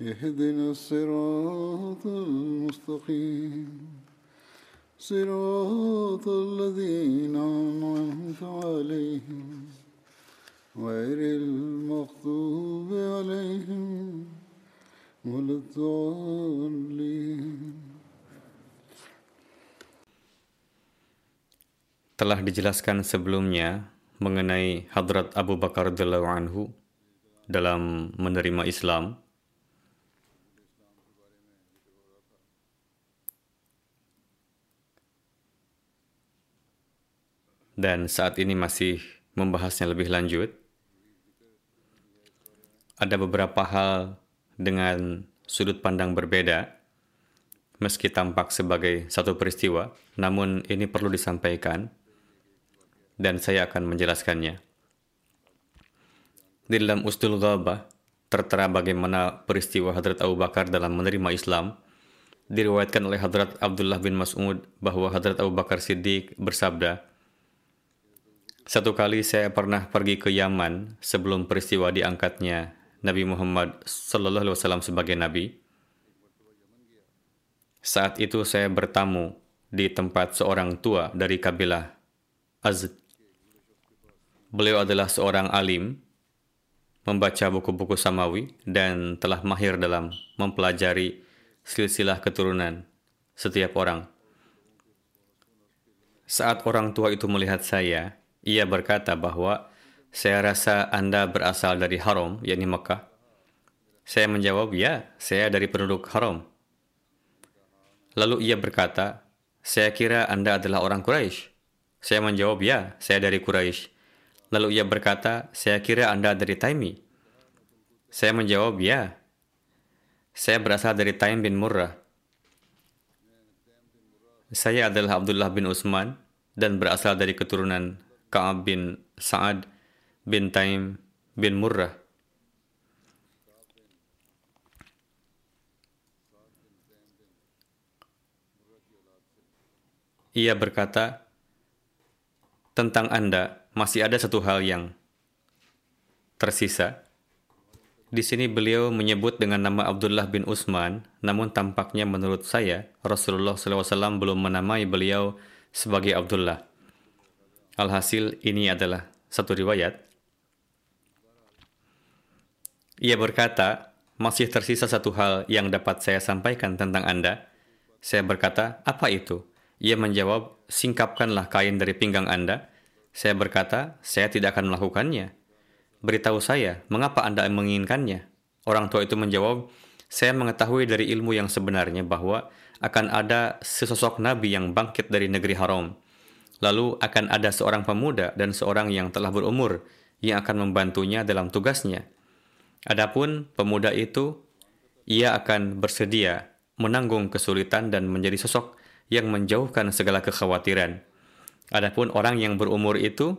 اهدنا الصراط المستقيم صراط الذين أنعمت عليهم غير المغضوب عليهم ولا الضالين Telah dijelaskan sebelumnya mengenai Hadrat Abu Bakar radhiyallahu anhu dalam menerima Islam. Dan saat ini masih membahasnya lebih lanjut. Ada beberapa hal dengan sudut pandang berbeda, meski tampak sebagai satu peristiwa, namun ini perlu disampaikan, dan saya akan menjelaskannya. Di dalam Ustul Ghabah, tertera bagaimana peristiwa Hadrat Abu Bakar dalam menerima Islam, diriwayatkan oleh Hadrat Abdullah bin Mas'ud bahwa Hadrat Abu Bakar Siddiq bersabda, satu kali saya pernah pergi ke Yaman sebelum peristiwa diangkatnya Nabi Muhammad Sallallahu Alaihi Wasallam sebagai nabi. Saat itu saya bertamu di tempat seorang tua dari kabilah Azd. Beliau adalah seorang alim, membaca buku-buku samawi dan telah mahir dalam mempelajari silsilah keturunan setiap orang. Saat orang tua itu melihat saya, ia berkata bahwa saya rasa Anda berasal dari haram, yakni Mekah. Saya menjawab, ya, saya dari penduduk haram. Lalu ia berkata, saya kira Anda adalah orang Quraisy. Saya menjawab, ya, saya dari Quraisy. Lalu ia berkata, saya kira Anda dari Taimi. Saya menjawab, ya, saya berasal dari Taim bin Murrah. Saya adalah Abdullah bin Utsman dan berasal dari keturunan Ka'ab bin Sa'ad bin Taim bin Murrah. Ia berkata, tentang Anda masih ada satu hal yang tersisa. Di sini beliau menyebut dengan nama Abdullah bin Utsman, namun tampaknya menurut saya Rasulullah SAW belum menamai beliau sebagai Abdullah. Alhasil ini adalah satu riwayat. Ia berkata, masih tersisa satu hal yang dapat saya sampaikan tentang Anda. Saya berkata, apa itu? Ia menjawab, singkapkanlah kain dari pinggang Anda. Saya berkata, saya tidak akan melakukannya. Beritahu saya, mengapa Anda menginginkannya? Orang tua itu menjawab, saya mengetahui dari ilmu yang sebenarnya bahwa akan ada sesosok nabi yang bangkit dari negeri haram. Lalu akan ada seorang pemuda dan seorang yang telah berumur yang akan membantunya dalam tugasnya. Adapun pemuda itu, ia akan bersedia menanggung kesulitan dan menjadi sosok yang menjauhkan segala kekhawatiran. Adapun orang yang berumur itu,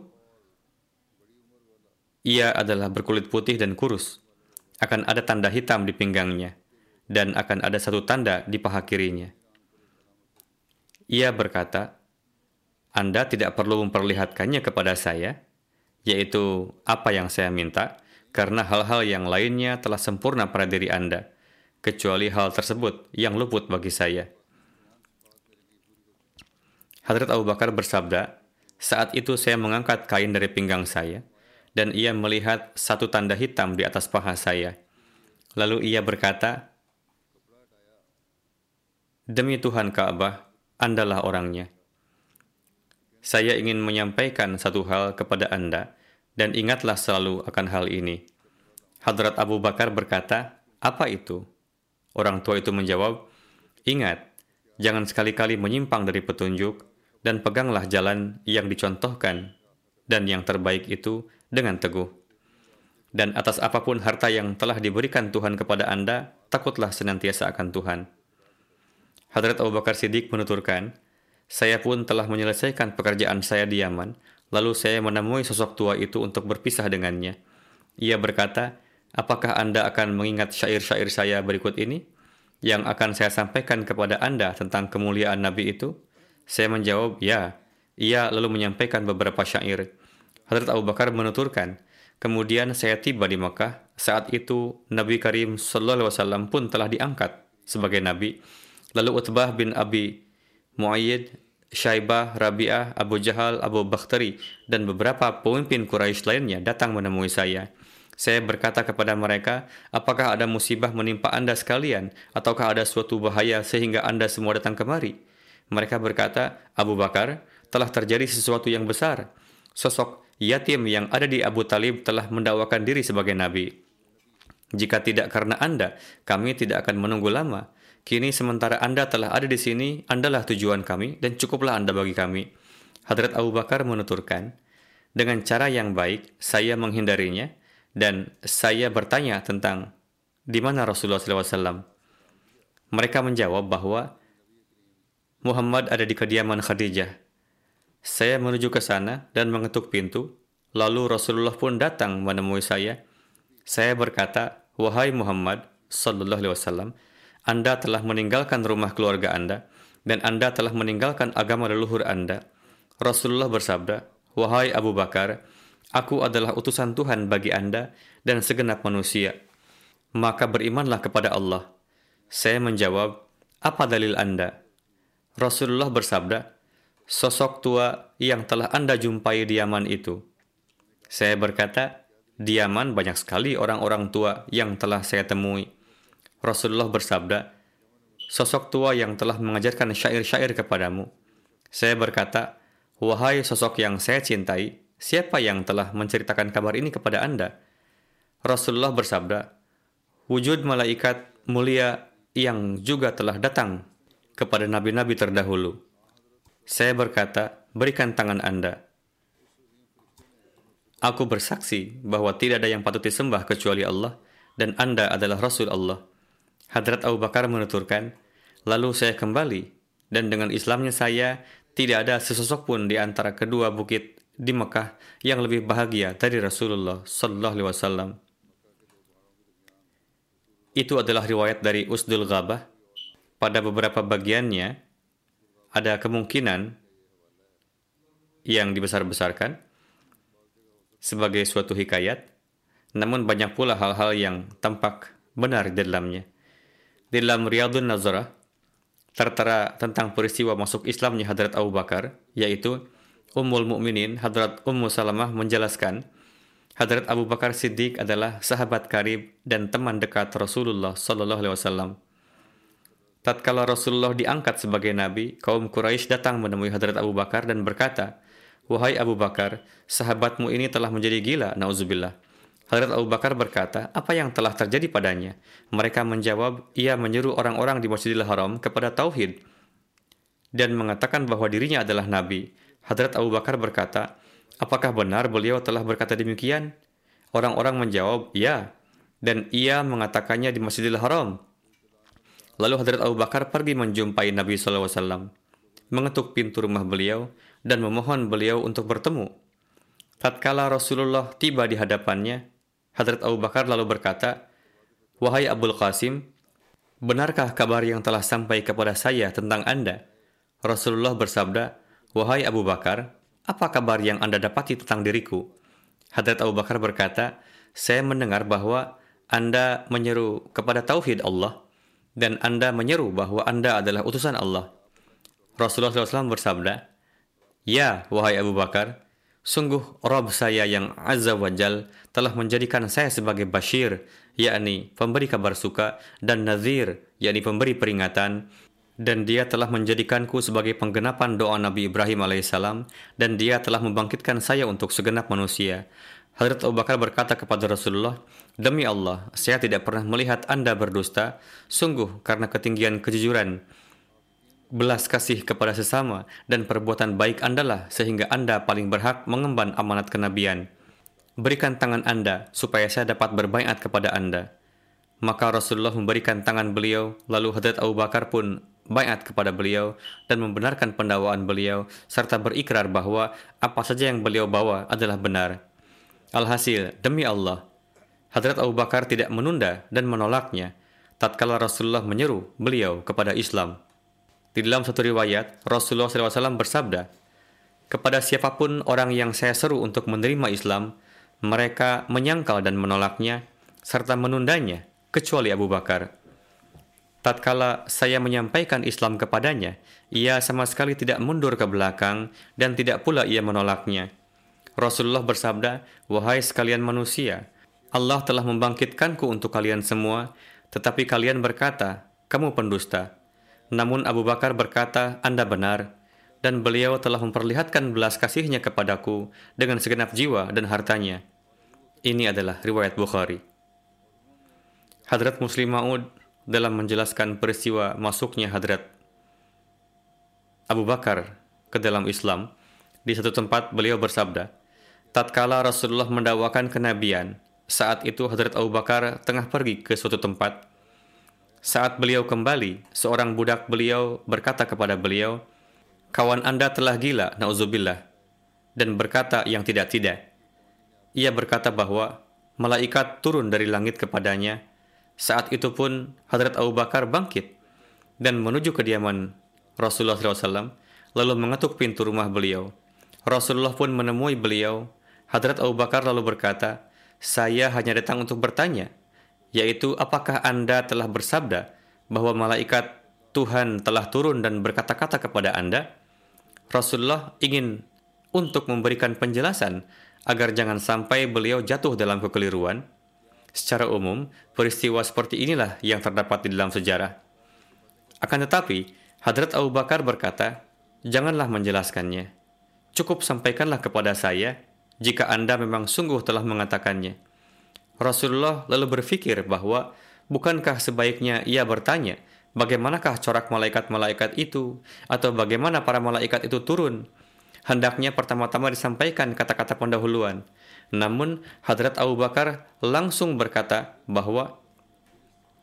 ia adalah berkulit putih dan kurus. Akan ada tanda hitam di pinggangnya, dan akan ada satu tanda di paha kirinya. Ia berkata, anda tidak perlu memperlihatkannya kepada saya, yaitu apa yang saya minta, karena hal-hal yang lainnya telah sempurna pada diri Anda, kecuali hal tersebut yang luput bagi saya. Hadrat Abu Bakar bersabda, saat itu saya mengangkat kain dari pinggang saya, dan ia melihat satu tanda hitam di atas paha saya. Lalu ia berkata, Demi Tuhan Ka'bah, Andalah orangnya. Saya ingin menyampaikan satu hal kepada Anda, dan ingatlah selalu akan hal ini. Hadrat Abu Bakar berkata, apa itu? Orang tua itu menjawab, ingat, jangan sekali-kali menyimpang dari petunjuk, dan peganglah jalan yang dicontohkan, dan yang terbaik itu dengan teguh. Dan atas apa pun harta yang telah diberikan Tuhan kepada Anda, takutlah senantiasa akan Tuhan. Hadrat Abu Bakar Siddiq menuturkan, saya pun telah menyelesaikan pekerjaan saya di Yaman, lalu saya menemui sosok tua itu untuk berpisah dengannya. Ia berkata, apakah Anda akan mengingat syair-syair saya berikut ini? Yang akan saya sampaikan kepada Anda tentang kemuliaan Nabi itu? Saya menjawab, ya. Ia lalu menyampaikan beberapa syair. Hadrat Abu Bakar menuturkan, kemudian saya tiba di Makkah. Saat itu Nabi Karim Sallallahu Alaihi Wasallam pun telah diangkat sebagai Nabi. Lalu Utbah bin Abi Muayyid Syaibah, Rabi'ah, Abu Jahal, Abu Bakhtari, dan beberapa pemimpin Quraisy lainnya datang menemui saya. Saya berkata kepada mereka, apakah ada musibah menimpa Anda sekalian, ataukah ada suatu bahaya sehingga Anda semua datang kemari? Mereka berkata, Abu Bakar, telah terjadi sesuatu yang besar. Sosok yatim yang ada di Abu Talib telah mendakwakan diri sebagai nabi. Jika tidak karena Anda, kami tidak akan menunggu lama. Kini sementara Anda telah ada di sini, Andalah tujuan kami dan cukuplah Anda bagi kami. Hadrat Abu Bakar menuturkan, dengan cara yang baik, saya menghindarinya dan saya bertanya tentang di mana Rasulullah SAW. Mereka menjawab bahwa Muhammad ada di kediaman Khadijah. Saya menuju ke sana dan mengetuk pintu, lalu Rasulullah pun datang menemui saya. Saya berkata, Wahai Muhammad Sallallahu Alaihi Wasallam, anda telah meninggalkan rumah keluarga Anda, dan Anda telah meninggalkan agama leluhur Anda. Rasulullah bersabda, Wahai Abu Bakar, aku adalah utusan Tuhan bagi Anda dan segenap manusia. Maka berimanlah kepada Allah. Saya menjawab, apa dalil Anda? Rasulullah bersabda, sosok tua yang telah Anda jumpai di Yaman itu. Saya berkata, di Yaman banyak sekali orang-orang tua yang telah saya temui. Rasulullah bersabda, sosok tua yang telah mengajarkan syair-syair kepadamu. Saya berkata, wahai sosok yang saya cintai, siapa yang telah menceritakan kabar ini kepada Anda? Rasulullah bersabda, wujud malaikat mulia yang juga telah datang kepada nabi-nabi terdahulu. Saya berkata, berikan tangan Anda. Aku bersaksi bahwa tidak ada yang patut disembah kecuali Allah, dan Anda adalah Rasul Allah. Hadrat Abu Bakar menuturkan, lalu saya kembali, dan dengan Islamnya saya, tidak ada sesosok pun di antara kedua bukit di Mekah yang lebih bahagia dari Rasulullah Sallallahu Alaihi Wasallam. Itu adalah riwayat dari Usdul Ghabah. Pada beberapa bagiannya, ada kemungkinan yang dibesar-besarkan sebagai suatu hikayat, namun banyak pula hal-hal yang tampak benar di dalamnya. Di dalam Riyadun Nazarah, tertera tentang peristiwa masuk Islamnya Hadrat Abu Bakar, yaitu Ummul Mukminin Hadrat Ummu Salamah menjelaskan, Hadrat Abu Bakar Siddiq adalah sahabat karib dan teman dekat Rasulullah Sallallahu Alaihi Wasallam. Tatkala Rasulullah diangkat sebagai nabi, kaum Quraisy datang menemui Hadrat Abu Bakar dan berkata, "Wahai Abu Bakar, sahabatmu ini telah menjadi gila, nauzubillah." Hadrat Abu Bakar berkata, apa yang telah terjadi padanya? Mereka menjawab, ia menyeru orang-orang di Masjidil Haram kepada Tauhid dan mengatakan bahwa dirinya adalah Nabi. Hadrat Abu Bakar berkata, apakah benar beliau telah berkata demikian? Orang-orang menjawab, ya. Dan ia mengatakannya di Masjidil Haram. Lalu Hadrat Abu Bakar pergi menjumpai Nabi SAW, mengetuk pintu rumah beliau, dan memohon beliau untuk bertemu. Tatkala Rasulullah tiba di hadapannya, Hadrat Abu Bakar lalu berkata, Wahai Abul Qasim, benarkah kabar yang telah sampai kepada saya tentang Anda? Rasulullah bersabda, Wahai Abu Bakar, apa kabar yang Anda dapati tentang diriku? Hadrat Abu Bakar berkata, saya mendengar bahwa Anda menyeru kepada Tauhid Allah, dan Anda menyeru bahwa Anda adalah utusan Allah. Rasulullah SAW bersabda, Ya, wahai Abu Bakar, Sungguh Rob saya yang Azza wa Jal telah menjadikan saya sebagai Bashir, yakni pemberi kabar suka, dan Nazir, yakni pemberi peringatan. dan dia telah menjadikanku sebagai penggenapan doa Nabi Ibrahim alaihissalam dan dia telah membangkitkan saya untuk segenap manusia. Hadrat Abu Bakar berkata kepada Rasulullah, Demi Allah, saya tidak pernah melihat Anda berdusta, sungguh karena ketinggian kejujuran, belas kasih kepada sesama, dan perbuatan baik Anda lah sehingga Anda paling berhak mengemban amanat kenabian. Berikan tangan Anda supaya saya dapat berbaikat kepada Anda. Maka Rasulullah memberikan tangan beliau, lalu Hadrat Abu Bakar pun bayat kepada beliau dan membenarkan pendawaan beliau serta berikrar bahwa apa saja yang beliau bawa adalah benar. Alhasil, demi Allah, Hadrat Abu Bakar tidak menunda dan menolaknya tatkala Rasulullah menyeru beliau kepada Islam. Di dalam satu riwayat, Rasulullah SAW bersabda, Kepada siapa pun orang yang saya seru untuk menerima Islam, mereka menyangkal dan menolaknya, serta menundanya, kecuali Abu Bakar. Tatkala saya menyampaikan Islam kepadanya, ia sama sekali tidak mundur ke belakang dan tidak pula ia menolaknya. Rasulullah bersabda, "Wahai sekalian manusia, Allah telah membangkitkanku untuk kalian semua, tetapi kalian berkata, kamu pendusta." Namun Abu Bakar berkata, "Anda benar." Dan beliau telah memperlihatkan belas kasihnya kepadaku dengan segenap jiwa dan hartanya. Ini adalah riwayat Bukhari. Hadrat Muslim Ma'ud dalam menjelaskan peristiwa masuknya Hadrat Abu Bakar ke dalam Islam, di satu tempat beliau bersabda, tatkala Rasulullah mendakwakan kenabian, saat itu Hadrat Abu Bakar tengah pergi ke suatu tempat. Saat beliau kembali, seorang budak beliau berkata kepada beliau, Kawan Anda telah gila, na'udzubillah, dan berkata yang tidak-tidak. Ia berkata bahwa malaikat turun dari langit kepadanya, saat itu pun Hadrat Abu Bakar bangkit dan menuju kediaman Rasulullah SAW, lalu mengetuk pintu rumah beliau. Rasulullah pun menemui beliau. Hadrat Abu Bakar lalu berkata, saya hanya datang untuk bertanya, yaitu apakah Anda telah bersabda bahwa malaikat Tuhan telah turun dan berkata-kata kepada Anda? Rasulullah ingin untuk memberikan penjelasan agar jangan sampai beliau jatuh dalam kekeliruan. Secara umum, peristiwa seperti inilah yang terdapat di dalam sejarah. Akan tetapi, Hadrat Abu Bakar berkata, "Janganlah menjelaskannya. Cukup sampaikanlah kepada saya jika Anda memang sungguh telah mengatakannya." Rasulullah lalu berpikir bahwa bukankah sebaiknya ia bertanya, bagaimanakah corak malaikat-malaikat itu atau bagaimana para malaikat itu turun? Hendaknya pertama-tama disampaikan kata-kata pendahuluan. Namun Hadrat Abu Bakar langsung berkata bahwa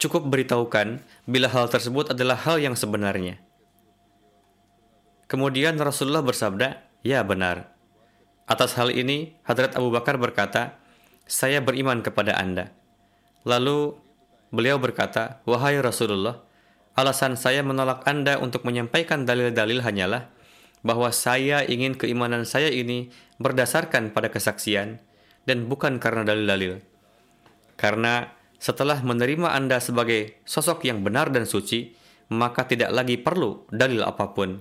cukup beritahukan bila hal tersebut adalah hal yang sebenarnya. Kemudian Rasulullah bersabda, "Ya benar." Atas hal ini, Hadrat Abu Bakar berkata, "Saya beriman kepada Anda." Lalu beliau berkata, "Wahai Rasulullah, alasan saya menolak Anda untuk menyampaikan dalil-dalil hanyalah bahwa saya ingin keimanan saya ini berdasarkan pada kesaksian dan bukan karena dalil-dalil. Karena setelah menerima Anda sebagai sosok yang benar dan suci, maka tidak lagi perlu dalil apa pun.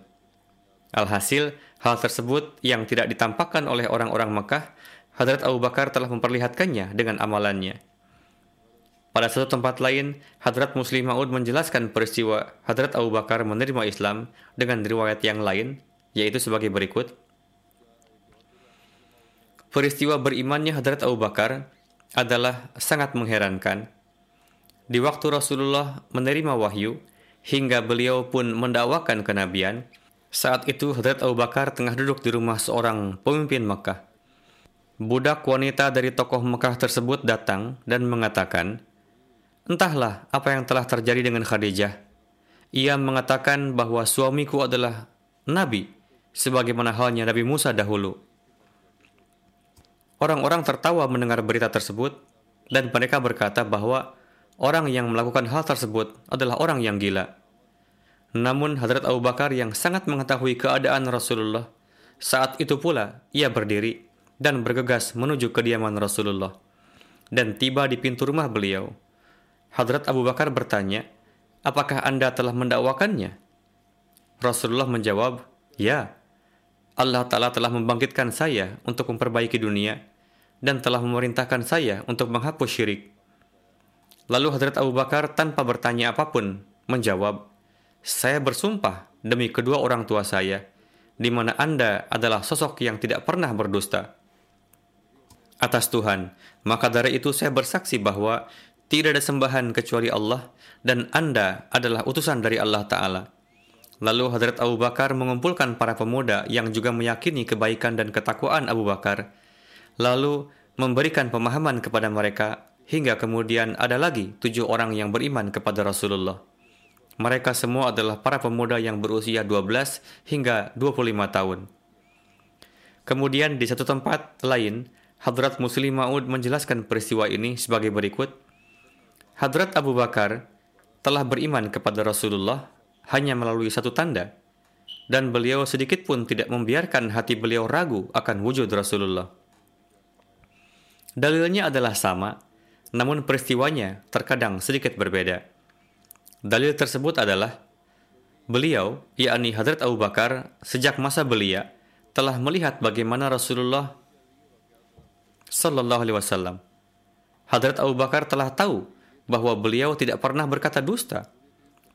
Alhasil, hal tersebut yang tidak ditampakkan oleh orang-orang Mekah, Hadrat Abu Bakar telah memperlihatkannya dengan amalannya. Pada satu tempat lain, Hadrat Muslim Ma'ud menjelaskan peristiwa Hadrat Abu Bakar menerima Islam dengan riwayat yang lain, yaitu sebagai berikut. Peristiwa berimannya Hadrat Abu Bakar adalah sangat mengherankan. Di waktu Rasulullah menerima wahyu, hingga beliau pun mendakwakan kenabian, saat itu Hadrat Abu Bakar tengah duduk di rumah seorang pemimpin Mekah. Budak wanita dari tokoh Mekah tersebut datang dan mengatakan, Entahlah apa yang telah terjadi dengan Khadijah. Ia mengatakan bahwa suamiku adalah Nabi, sebagaimana halnya Nabi Musa dahulu. Orang-orang tertawa mendengar berita tersebut, dan mereka berkata bahwa orang yang melakukan hal tersebut adalah orang yang gila. Namun Hadrat Abu Bakar yang sangat mengetahui keadaan Rasulullah, saat itu pula ia berdiri dan bergegas menuju kediaman Rasulullah dan tiba di pintu rumah beliau. Hadrat Abu Bakar bertanya, "Apakah Anda telah mendakwakannya?" Rasulullah menjawab, "Ya." Allah Ta'ala telah membangkitkan saya untuk memperbaiki dunia dan telah memerintahkan saya untuk menghapus syirik. Lalu Hadrat Abu Bakar tanpa bertanya apa pun menjawab, Saya bersumpah demi kedua orang tua saya, di mana Anda adalah sosok yang tidak pernah berdusta. Atas Tuhan, maka dari itu saya bersaksi bahwa tidak ada sembahan kecuali Allah dan Anda adalah utusan dari Allah Ta'ala. Lalu Hadrat Abu Bakar mengumpulkan para pemuda yang juga meyakini kebaikan dan ketakwaan Abu Bakar. Lalu memberikan pemahaman kepada mereka hingga kemudian ada lagi tujuh orang yang beriman kepada Rasulullah. Mereka semua adalah para pemuda yang berusia 12 hingga 25 tahun. Kemudian di satu tempat lain, Hadrat Muslim Ma'ud menjelaskan peristiwa ini sebagai berikut. Hadrat Abu Bakar telah beriman kepada Rasulullah hanya melalui satu tanda, dan beliau sedikit pun tidak membiarkan hati beliau ragu akan wujud Rasulullah. Dalilnya adalah sama, namun peristiwanya terkadang sedikit berbeda. Dalil tersebut adalah beliau, yakni Hadrat Abu Bakar, sejak masa belia telah melihat bagaimana Rasulullah Sallallahu Alaihi Wasallam. Hadrat Abu Bakar telah tahu bahwa beliau tidak pernah berkata dusta,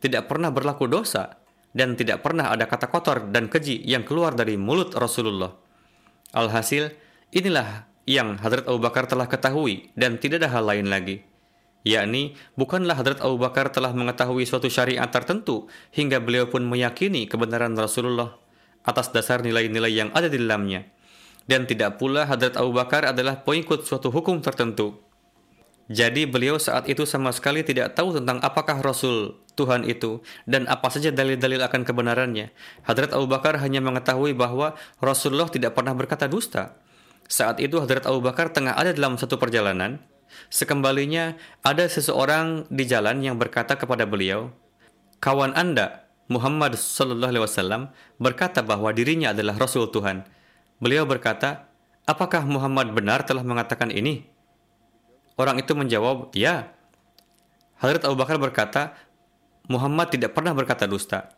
tidak pernah berlaku dosa, dan tidak pernah ada kata kotor dan keji yang keluar dari mulut Rasulullah. Alhasil, inilah yang Hadrat Abu Bakar telah ketahui dan tidak ada hal lain lagi. Yakni, bukanlah Hadrat Abu Bakar telah mengetahui suatu syariat tertentu hingga beliau pun meyakini kebenaran Rasulullah atas dasar nilai-nilai yang ada di dalamnya. Dan tidak pula Hadrat Abu Bakar adalah pengikut suatu hukum tertentu jadi beliau saat itu sama sekali tidak tahu tentang apakah Rasul Tuhan itu dan apa saja dalil-dalil akan kebenarannya. Hadrat Abu Bakar hanya mengetahui bahwa Rasulullah tidak pernah berkata dusta. Saat itu Hadrat Abu Bakar tengah ada dalam satu perjalanan. Sekembalinya ada seseorang di jalan yang berkata kepada beliau, "Kawan Anda, Muhammad sallallahu alaihi wasallam, berkata bahwa dirinya adalah Rasul Tuhan." Beliau berkata, "Apakah Muhammad benar telah mengatakan ini?" Orang itu menjawab, ya. Hadrat Abu Bakar berkata, Muhammad tidak pernah berkata dusta.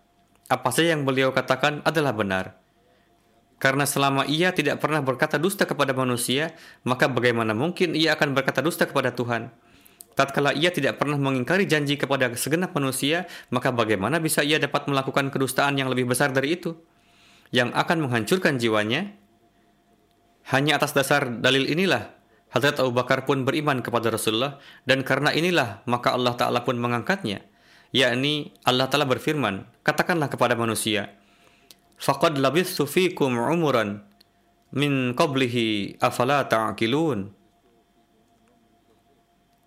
Apa saja yang beliau katakan adalah benar. Karena selama ia tidak pernah berkata dusta kepada manusia, maka bagaimana mungkin ia akan berkata dusta kepada Tuhan? Tatkala ia tidak pernah mengingkari janji kepada segenap manusia, maka bagaimana bisa ia dapat melakukan kedustaan yang lebih besar dari itu? Yang akan menghancurkan jiwanya? Hanya atas dasar dalil inilah Hadrat Abu Bakar pun beriman kepada Rasulullah dan karena inilah maka Allah Ta'ala pun mengangkatnya. Yakni Allah Ta'ala berfirman, katakanlah kepada manusia, Faqad labithu fikum umuran min qablihi afala ta'akilun.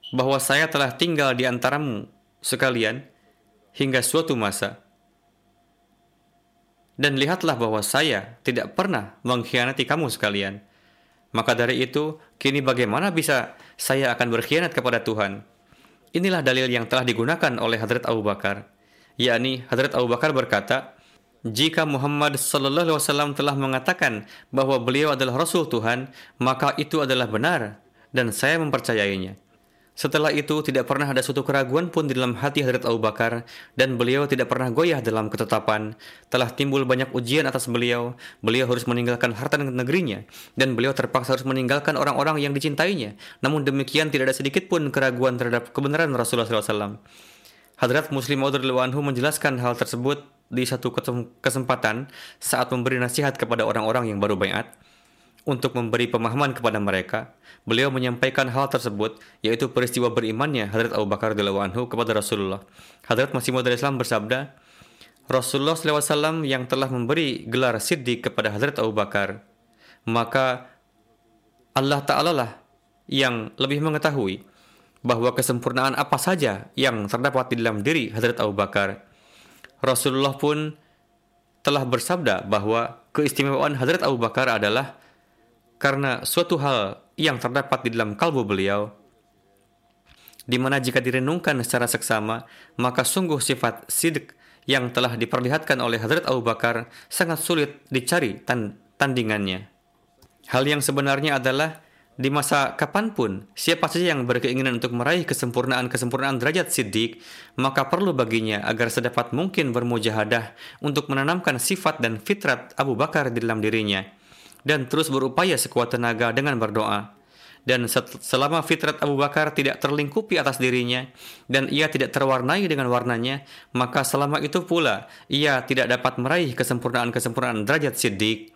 Bahwa saya telah tinggal di antaramu sekalian hingga suatu masa. Dan lihatlah bahwa saya tidak pernah mengkhianati kamu sekalian. Maka dari itu, kini bagaimana bisa saya akan berkhianat kepada Tuhan? Inilah dalil yang telah digunakan oleh Hadrat Abu Bakar. Yakni Hadrat Abu Bakar berkata, jika Muhammad Sallallahu Alaihi Wasallam telah mengatakan bahwa beliau adalah Rasul Tuhan, maka itu adalah benar dan saya mempercayainya. Setelah itu tidak pernah ada suatu keraguan pun di dalam hati Hadrat Abu Bakar dan beliau tidak pernah goyah dalam ketetapan. Telah timbul banyak ujian atas beliau. Beliau harus meninggalkan harta negerinya dan beliau terpaksa harus meninggalkan orang-orang yang dicintainya. Namun demikian tidak ada sedikit pun keraguan terhadap kebenaran Rasulullah SAW. Hadrat Muslim Maud Anhu menjelaskan hal tersebut di satu kesempatan saat memberi nasihat kepada orang-orang yang baru bayat untuk memberi pemahaman kepada mereka Beliau menyampaikan hal tersebut, yaitu peristiwa berimannya Hadrat Abu Bakar anhu kepada Rasulullah. Hadrat Masih Maud Islam bersabda, Rasulullah SAW yang telah memberi gelar siddiq kepada Hadrat Abu Bakar, maka Allah Ta'ala lah yang lebih mengetahui bahwa kesempurnaan apa saja yang terdapat di dalam diri Hadrat Abu Bakar. Rasulullah pun telah bersabda bahwa keistimewaan Hadrat Abu Bakar adalah karena suatu hal yang terdapat di dalam kalbu beliau, di mana jika direnungkan secara seksama, maka sungguh sifat sidik yang telah diperlihatkan oleh Hadrat Abu Bakar sangat sulit dicari tan tandingannya. Hal yang sebenarnya adalah di masa kapan pun, siapa saja yang berkeinginan untuk meraih kesempurnaan-kesempurnaan derajat siddiq, maka perlu baginya agar sedapat mungkin bermujahadah untuk menanamkan sifat dan fitrat Abu Bakar di dalam dirinya – dan terus berupaya sekuat tenaga dengan berdoa. dan selama fitrat Abu Bakar tidak terlingkupi atas dirinya dan ia tidak terwarnai dengan warnanya, maka selama itu pula ia tidak dapat meraih kesempurnaan-kesempurnaan derajat siddiq.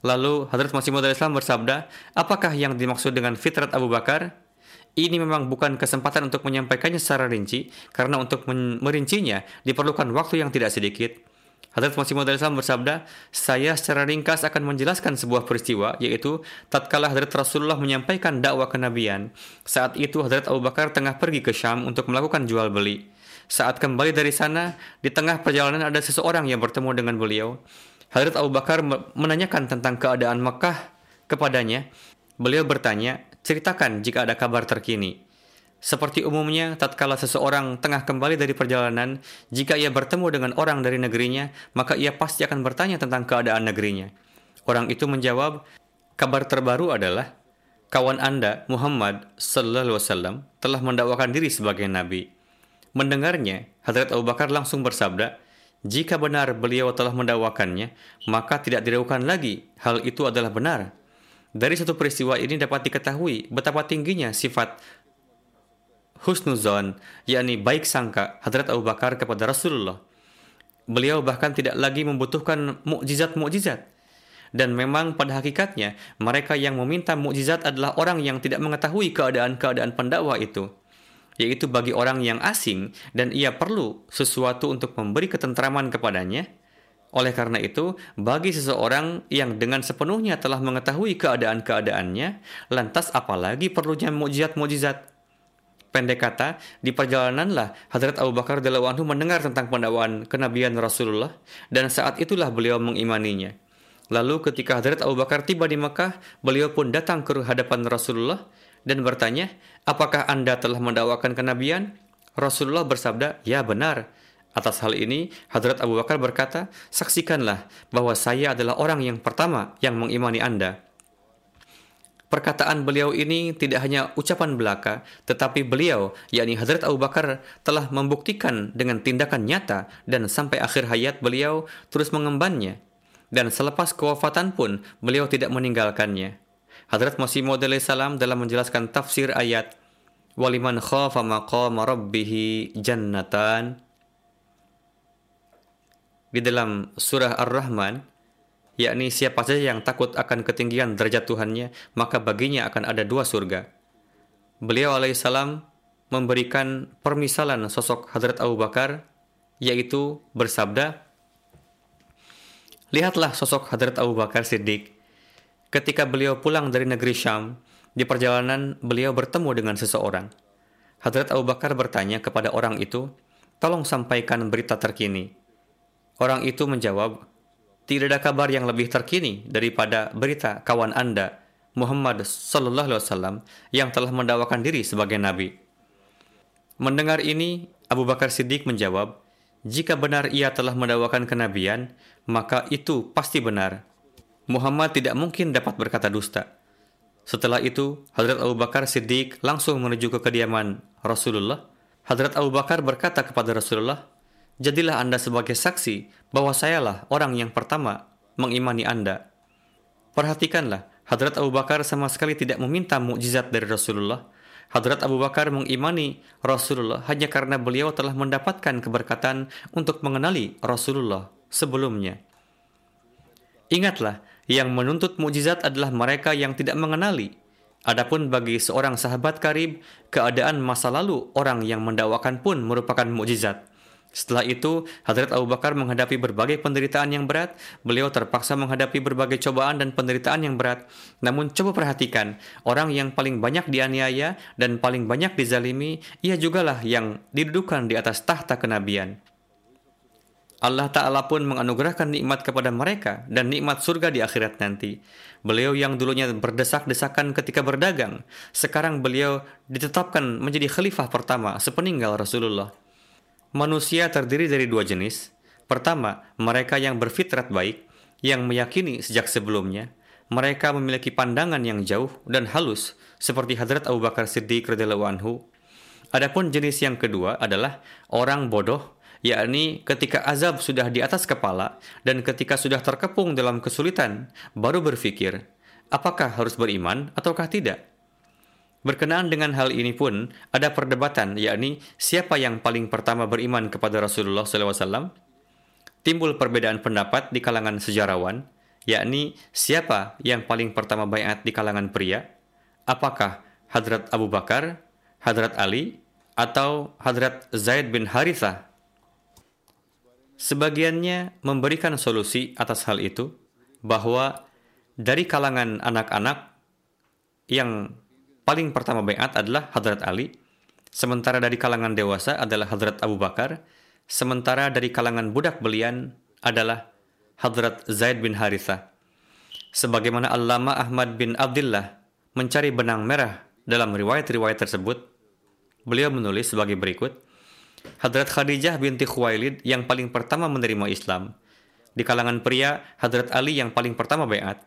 Lalu Hadrat Masih Maud Islam bersabda, apakah yang dimaksud dengan fitrat Abu Bakar? Ini memang bukan kesempatan untuk menyampaikannya secara rinci, karena untuk merincinya diperlukan waktu yang tidak sedikit. Hadrat Masih Maud Islam bersabda, saya secara ringkas akan menjelaskan sebuah peristiwa, yaitu tatkala Hadrat Rasulullah menyampaikan dakwah kenabian. Saat itu Hadrat Abu Bakar tengah pergi ke Syam untuk melakukan jual beli. Saat kembali dari sana, di tengah perjalanan ada seseorang yang bertemu dengan beliau. Hadrat Abu Bakar menanyakan tentang keadaan Mekah kepadanya. Beliau bertanya, ceritakan jika ada kabar terkini. Seperti umumnya, tatkala seseorang tengah kembali dari perjalanan, jika ia bertemu dengan orang dari negerinya, maka ia pasti akan bertanya tentang keadaan negerinya. Orang itu menjawab, kabar terbaru adalah kawan Anda, Muhammad sallallahu alaihi wasallam, telah mendakwakan diri sebagai nabi. Mendengarnya, Hadrat Abu Bakar langsung bersabda, jika benar beliau telah mendakwakannya, maka tidak diragukan lagi hal itu adalah benar. Dari satu peristiwa ini dapat diketahui betapa tingginya sifat husnuzon, yakni baik sangka Hadrat Abu Bakar kepada Rasulullah. Beliau bahkan tidak lagi membutuhkan mukjizat-mukjizat. Dan memang pada hakikatnya, mereka yang meminta mukjizat adalah orang yang tidak mengetahui keadaan-keadaan pendakwa itu. Yaitu bagi orang yang asing dan ia perlu sesuatu untuk memberi ketentraman kepadanya. Oleh karena itu, bagi seseorang yang dengan sepenuhnya telah mengetahui keadaan-keadaannya, lantas apalagi perlunya mukjizat-mukjizat? Pendek kata, di perjalananlah Hadrat Abu Bakar anhu mendengar tentang pendakwaan kenabian Rasulullah dan saat itulah beliau mengimaninya. Lalu ketika Hadrat Abu Bakar tiba di Mekah, beliau pun datang ke hadapan Rasulullah dan bertanya, apakah anda telah mendakwakan kenabian? Rasulullah bersabda, ya benar. Atas hal ini, Hadrat Abu Bakar berkata, saksikanlah bahwa saya adalah orang yang pertama yang mengimani anda. Perkataan beliau ini tidak hanya ucapan belaka, tetapi beliau, yakni Hadrat Abu Bakar, telah membuktikan dengan tindakan nyata dan sampai akhir hayat beliau terus mengembannya. Dan selepas kewafatan pun, beliau tidak meninggalkannya. Hadrat Masih Maud salam dalam menjelaskan tafsir ayat Waliman khafa maqama jannatan di dalam surah Ar-Rahman yakni siapa saja yang takut akan ketinggian derajat Tuhannya, maka baginya akan ada dua surga. Beliau alaihissalam memberikan permisalan sosok Hadrat Abu Bakar, yaitu bersabda, Lihatlah sosok Hadrat Abu Bakar Siddiq. Ketika beliau pulang dari negeri Syam, di perjalanan beliau bertemu dengan seseorang. Hadrat Abu Bakar bertanya kepada orang itu, tolong sampaikan berita terkini. Orang itu menjawab, tidak ada kabar yang lebih terkini daripada berita kawan Anda, Muhammad Sallallahu Alaihi Wasallam, yang telah mendakwakan diri sebagai nabi. Mendengar ini, Abu Bakar Siddiq menjawab, jika benar ia telah mendakwakan kenabian, maka itu pasti benar. Muhammad tidak mungkin dapat berkata dusta. Setelah itu, Hadrat Abu Bakar Siddiq langsung menuju ke kediaman Rasulullah. Hadrat Abu Bakar berkata kepada Rasulullah, Jadilah Anda sebagai saksi bahwa sayalah orang yang pertama mengimani Anda. Perhatikanlah, Hadrat Abu Bakar sama sekali tidak meminta mukjizat dari Rasulullah. Hadrat Abu Bakar mengimani Rasulullah hanya karena beliau telah mendapatkan keberkatan untuk mengenali Rasulullah sebelumnya. Ingatlah, yang menuntut mukjizat adalah mereka yang tidak mengenali. Adapun bagi seorang sahabat karib, keadaan masa lalu orang yang mendakwakan pun merupakan mukjizat. Setelah itu, Hadrat Abu Bakar menghadapi berbagai penderitaan yang berat. Beliau terpaksa menghadapi berbagai cobaan dan penderitaan yang berat. Namun coba perhatikan, orang yang paling banyak dianiaya dan paling banyak dizalimi, ia jugalah yang didudukan di atas tahta kenabian. Allah Ta'ala pun menganugerahkan nikmat kepada mereka dan nikmat surga di akhirat nanti. Beliau yang dulunya berdesak-desakan ketika berdagang, sekarang beliau ditetapkan menjadi khalifah pertama sepeninggal Rasulullah. Manusia terdiri dari dua jenis. Pertama, mereka yang berfitrat baik, yang meyakini sejak sebelumnya. Mereka memiliki pandangan yang jauh dan halus, seperti Hadrat Abu Bakar Siddiq radhiyallahu anhu. Adapun jenis yang kedua adalah orang bodoh, yakni ketika azab sudah di atas kepala dan ketika sudah terkepung dalam kesulitan, baru berpikir, apakah harus beriman ataukah tidak? Berkenaan dengan hal ini pun ada perdebatan, yakni siapa yang paling pertama beriman kepada Rasulullah SAW. Timbul perbedaan pendapat di kalangan sejarawan, yakni siapa yang paling pertama bayat di kalangan pria. Apakah Hadrat Abu Bakar, Hadrat Ali, atau Hadrat Zaid bin Harithah? Sebagiannya memberikan solusi atas hal itu, bahwa dari kalangan anak-anak yang paling pertama bayat adalah Hadrat Ali, sementara dari kalangan dewasa adalah Hadrat Abu Bakar, sementara dari kalangan budak belian adalah Hadrat Zaid bin Haritha. Sebagaimana Allama Ahmad bin Abdullah mencari benang merah dalam riwayat-riwayat tersebut, beliau menulis sebagai berikut, Hadrat Khadijah binti Khuwailid yang paling pertama menerima Islam. Di kalangan pria, Hadrat Ali yang paling pertama bayat.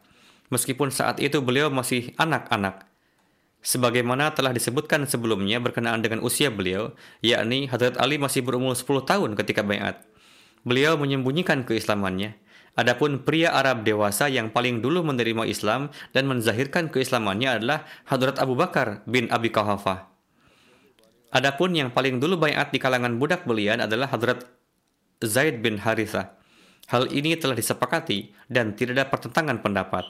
Meskipun saat itu beliau masih anak-anak, Sebagaimana telah disebutkan sebelumnya berkenaan dengan usia beliau, yakni Hadrat Ali masih berumur 10 tahun ketika bayat. Beliau menyembunyikan keislamannya. Adapun pria Arab dewasa yang paling dulu menerima Islam dan menzahirkan keislamannya adalah Hadrat Abu Bakar bin Abi Kahafah. Adapun yang paling dulu bayat di kalangan budak belian adalah Hadrat Zaid bin Harithah. Hal ini telah disepakati dan tidak ada pertentangan pendapat.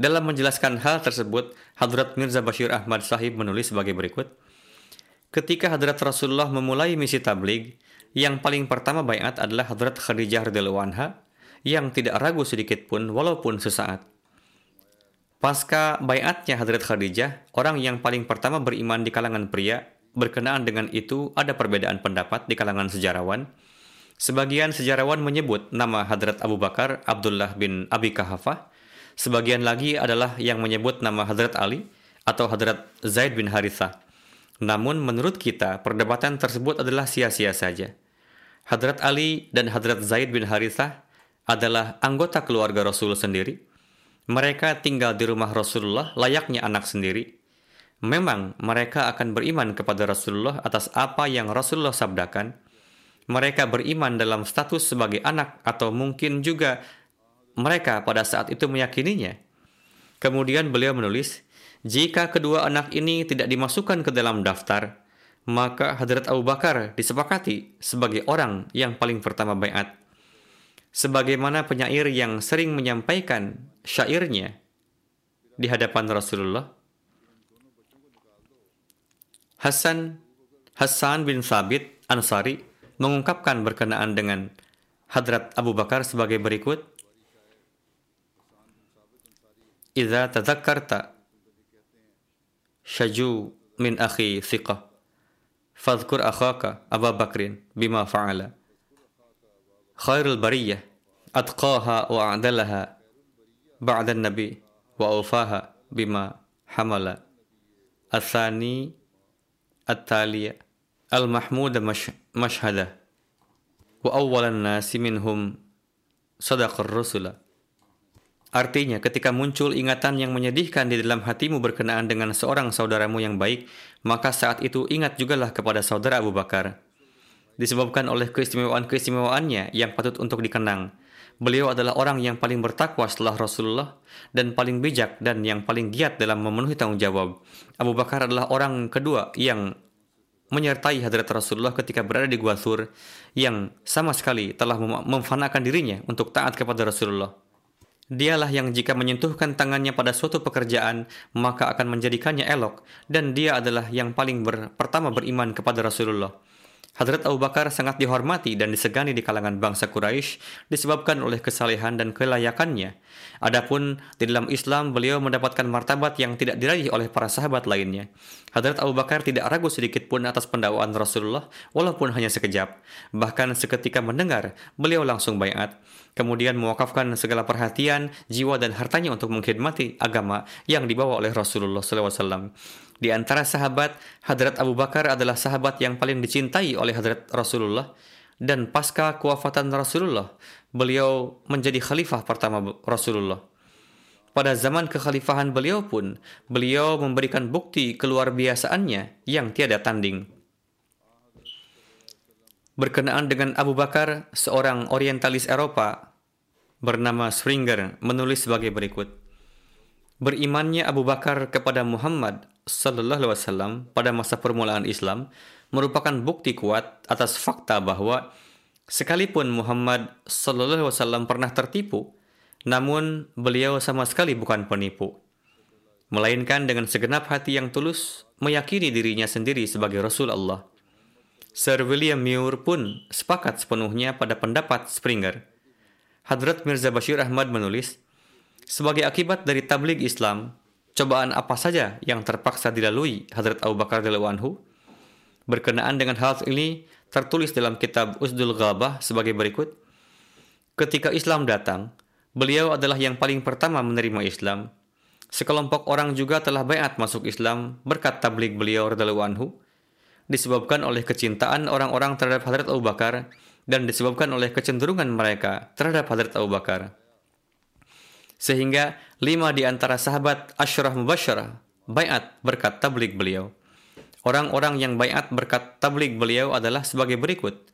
Dalam menjelaskan hal tersebut, Hadrat Mirza Bashir Ahmad Sahib menulis sebagai berikut. Ketika Hadrat Rasulullah memulai misi tabligh, yang paling pertama bayat adalah Hadrat Khadijah radhiyallahu anha yang tidak ragu sedikit pun walaupun sesaat. Pasca bayatnya Hadrat Khadijah, orang yang paling pertama beriman di kalangan pria, berkenaan dengan itu ada perbedaan pendapat di kalangan sejarawan. Sebagian sejarawan menyebut nama Hadrat Abu Bakar Abdullah bin Abi Kahafah, Sebagian lagi adalah yang menyebut nama Hadrat Ali atau Hadrat Zaid bin Harithah. Namun menurut kita, perdebatan tersebut adalah sia-sia saja. Hadrat Ali dan Hadrat Zaid bin Harithah adalah anggota keluarga Rasul sendiri. Mereka tinggal di rumah Rasulullah layaknya anak sendiri. Memang mereka akan beriman kepada Rasulullah atas apa yang Rasulullah sabdakan. Mereka beriman dalam status sebagai anak atau mungkin juga mereka pada saat itu meyakininya. Kemudian beliau menulis, jika kedua anak ini tidak dimasukkan ke dalam daftar, maka Hadrat Abu Bakar disepakati sebagai orang yang paling pertama bayat. Sebagaimana penyair yang sering menyampaikan syairnya di hadapan Rasulullah. Hasan Hasan bin Sabit Ansari mengungkapkan berkenaan dengan Hadrat Abu Bakar sebagai berikut. إذا تذكرت شجو من أخي ثقة فاذكر أخاك أبا بكر بما فعل. خير البرية أتقاها وأعدلها بعد النبي وأوفاها بما حمل. الثاني التالي المحمود مش مشهده. وأول الناس منهم صدق الرسل. Artinya, ketika muncul ingatan yang menyedihkan di dalam hatimu berkenaan dengan seorang saudaramu yang baik, maka saat itu ingat jugalah kepada saudara Abu Bakar. Disebabkan oleh keistimewaan-keistimewaannya yang patut untuk dikenang. Beliau adalah orang yang paling bertakwa setelah Rasulullah dan paling bijak dan yang paling giat dalam memenuhi tanggung jawab. Abu Bakar adalah orang kedua yang menyertai hadrat Rasulullah ketika berada di Gua Thur yang sama sekali telah memfanakan dirinya untuk taat kepada Rasulullah. Dialah yang jika menyentuhkan tangannya pada suatu pekerjaan, maka akan menjadikannya elok, dan dia adalah yang paling ber, pertama beriman kepada Rasulullah. Hadrat Abu Bakar sangat dihormati dan disegani di kalangan bangsa Quraisy disebabkan oleh kesalehan dan kelayakannya. Adapun di dalam Islam beliau mendapatkan martabat yang tidak diraih oleh para sahabat lainnya. Hadrat Abu Bakar tidak ragu sedikit pun atas pendakwaan Rasulullah walaupun hanya sekejap. Bahkan seketika mendengar, beliau langsung bayat kemudian mewakafkan segala perhatian, jiwa dan hartanya untuk mengkhidmati agama yang dibawa oleh Rasulullah SAW. Di antara sahabat, Hadrat Abu Bakar adalah sahabat yang paling dicintai oleh Hadrat Rasulullah dan pasca kewafatan Rasulullah, beliau menjadi khalifah pertama Rasulullah. Pada zaman kekhalifahan beliau pun, beliau memberikan bukti keluar biasaannya yang tiada tanding. Berkenaan dengan Abu Bakar, seorang orientalis Eropa bernama Springer menulis sebagai berikut. Berimannya Abu Bakar kepada Muhammad Sallallahu Alaihi Wasallam pada masa permulaan Islam merupakan bukti kuat atas fakta bahwa sekalipun Muhammad Sallallahu Alaihi Wasallam pernah tertipu, namun beliau sama sekali bukan penipu, melainkan dengan segenap hati yang tulus meyakini dirinya sendiri sebagai Rasul Allah. Sir William Muir pun sepakat sepenuhnya pada pendapat Springer. Hadrat Mirza Bashir Ahmad menulis, sebagai akibat dari tabligh Islam, cobaan apa saja yang terpaksa dilalui Hadrat Abu Bakar anhu berkenaan dengan hal ini tertulis dalam kitab Usdul Ghabah sebagai berikut. Ketika Islam datang, beliau adalah yang paling pertama menerima Islam. Sekelompok orang juga telah bayat masuk Islam berkat tabligh beliau radhiyallahu anhu disebabkan oleh kecintaan orang-orang terhadap Hadrat Abu Bakar dan disebabkan oleh kecenderungan mereka terhadap Hadrat Abu Bakar. Sehingga lima di antara sahabat Ashraf Mubasyarah bayat berkat tablik beliau. Orang-orang yang bayat berkat tablik beliau adalah sebagai berikut.